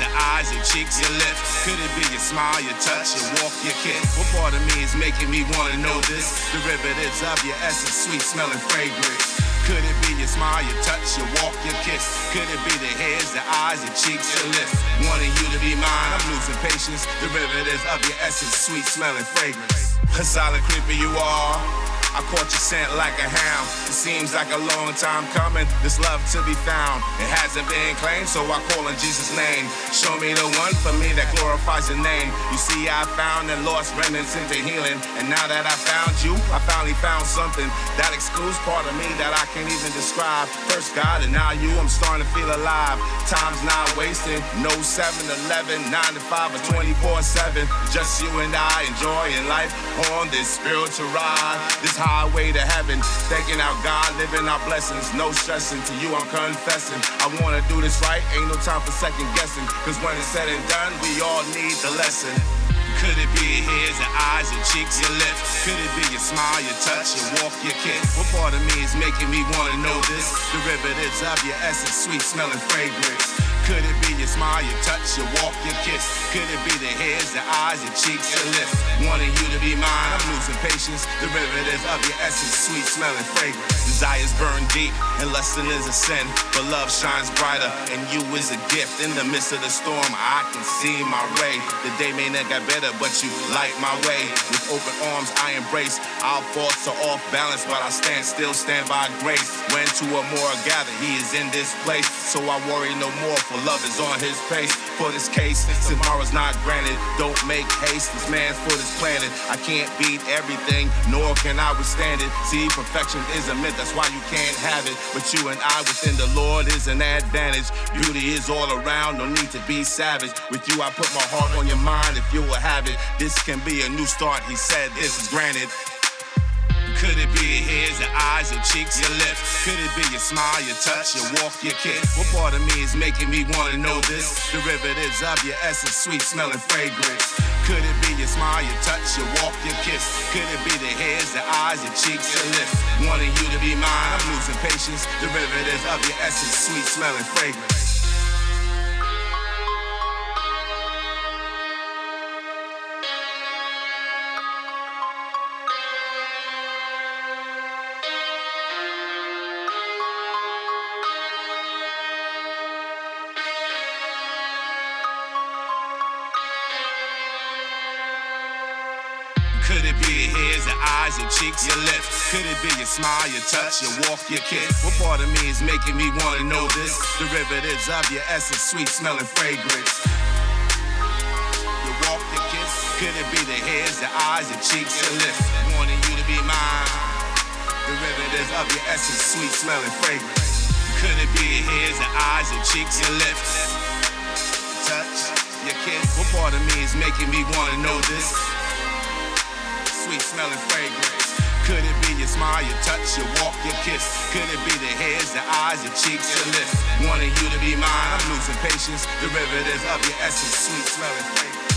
your eyes, your cheeks, your lips? Could it be your smile, your touch, your walk, your kiss? What part of me is making me wanna know this? Derivatives of your essence, sweet smelling fragrance. Could it be your smile, your touch, your walk, your kiss? Could it be the hairs, the eyes, your cheeks, your lips? Wanting you to be mine, I'm losing patience. Derivatives of your essence, sweet smelling fragrance. A silent creeper you are. I caught your scent like a hound. It seems like a long time coming. This love to be found. It hasn't been claimed, so I call in Jesus' name. Show me the one for me that glorifies your name. You see, I found and lost remnants into healing. And now that I found you, I finally found something that excludes part of me that I can't even describe. First God, and now you, I'm starting to feel alive. Time's not wasting. No 7 11, 9 to 5, or 24 7. Just you and I enjoying life on this spiritual ride. This highway to heaven. Thanking out God, living our blessings. No stressing to you, I'm confessing. I wanna do this right, ain't no time for second guessing. Cause when it's said and done, we all need the lesson. Could it be your ears, your eyes, your cheeks, your lips? Could it be your smile, your touch, your walk, your kiss? What part of me is making me wanna know this? Derivatives of your essence, sweet smelling fragrance. Could it be your smile, your touch, your walk, your kiss? Could it be the hairs, the eyes, your cheeks, your lips? Wanting you be mine, I'm losing patience. Derivative of your essence, sweet smelling fragrance. Desires burn deep, and lusting is a sin. But love shines brighter, and you is a gift. In the midst of the storm, I can see my way. The day may not get better, but you light my way. With open arms, I embrace. Our thoughts are off balance, but I stand still, stand by grace. When two or more are gathered, He is in this place. So I worry no more, for love is on His pace. For this case, tomorrow's not granted. Don't make haste, this man's for this planet. I can't beat everything, nor can I withstand it. See, perfection is a myth, that's why you can't have it. But you and I within the Lord is an advantage. Beauty is all around, no need to be savage. With you, I put my heart on your mind if you will have it. This can be a new start, he said, this is granted. Could it be your ears, your eyes, your cheeks, your lips? Could it be your smile, your touch, your walk, your kiss? What part of me is making me wanna know this? Derivatives of your essence, sweet smelling fragrance. Could it be your smile, your touch, your walk, your kiss? Could it be the hairs, the eyes, your cheeks, your lips? Wanting you to be mine, I'm losing patience. Derivatives of your essence, sweet smelling fragrance. Could it be your ears, your eyes, your cheeks, your lips? Could it be your smile, your touch, your walk, your kiss? What part of me is making me wanna know this? Derivatives of your essence, sweet smelling fragrance. Your walk, your kiss. Could it be the hairs, the eyes, your cheeks, your lips? Wanting you to be mine. Derivatives of your essence, sweet smelling fragrance. Could it be your ears, your eyes, your cheeks, your lips? Touch, your kiss. What part of me is making me wanna know this? Sweet smelling fragrance. Could it be your smile, your touch, your walk, your kiss? Could it be the hairs, the eyes, your cheeks, your lips? Wanting you to be mine, I'm losing patience. Derivatives of your essence, sweet smelling fragrance.